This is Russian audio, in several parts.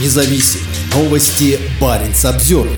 независим. Новости Баренц обзор.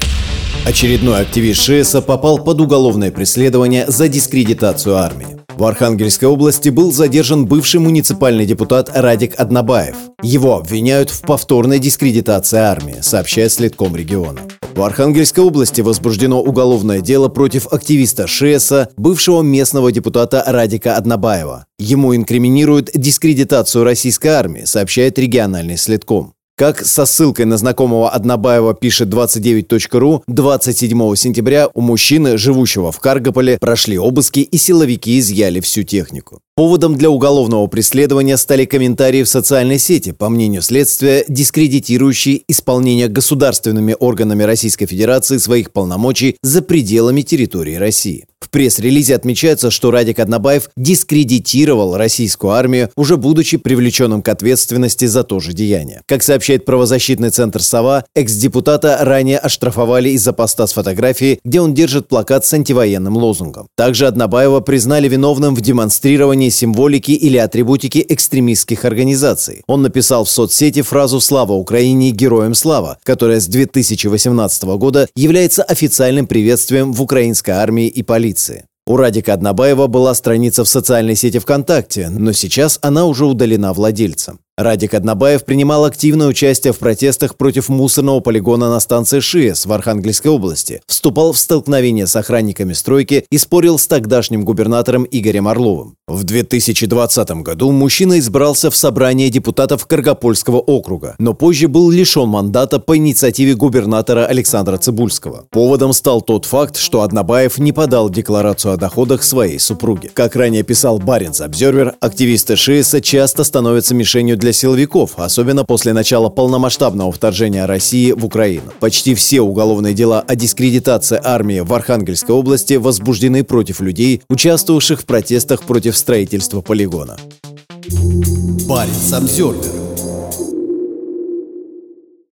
Очередной активист ШИЭСа попал под уголовное преследование за дискредитацию армии. В Архангельской области был задержан бывший муниципальный депутат Радик Однобаев. Его обвиняют в повторной дискредитации армии, сообщает Следком региона. В Архангельской области возбуждено уголовное дело против активиста ШИЭСа, бывшего местного депутата Радика Однобаева. Ему инкриминируют дискредитацию российской армии, сообщает региональный Следком. Как со ссылкой на знакомого Однобаева пишет 29.ru, 27 сентября у мужчины, живущего в Каргополе, прошли обыски и силовики изъяли всю технику. Поводом для уголовного преследования стали комментарии в социальной сети, по мнению следствия, дискредитирующие исполнение государственными органами Российской Федерации своих полномочий за пределами территории России. В пресс-релизе отмечается, что Радик Однобаев дискредитировал российскую армию, уже будучи привлеченным к ответственности за то же деяние. Как сообщает правозащитный центр «Сова», экс-депутата ранее оштрафовали из-за поста с фотографией, где он держит плакат с антивоенным лозунгом. Также Однобаева признали виновным в демонстрировании символики или атрибутики экстремистских организаций. Он написал в соцсети фразу «Слава Украине! Героям слава!», которая с 2018 года является официальным приветствием в украинской армии и полиции полиции. У Радика Однобаева была страница в социальной сети ВКонтакте, но сейчас она уже удалена владельцем. Радик Однобаев принимал активное участие в протестах против мусорного полигона на станции ШИЭС в Архангельской области, вступал в столкновение с охранниками стройки и спорил с тогдашним губернатором Игорем Орловым. В 2020 году мужчина избрался в собрание депутатов Каргопольского округа, но позже был лишен мандата по инициативе губернатора Александра Цибульского. Поводом стал тот факт, что Однобаев не подал декларацию о доходах своей супруги. Как ранее писал Баренц Обзервер, активисты ШИЭСа часто становятся мишенью для для силовиков, особенно после начала полномасштабного вторжения России в Украину. Почти все уголовные дела о дискредитации армии в Архангельской области возбуждены против людей, участвовавших в протестах против строительства полигона. Парень Самсервер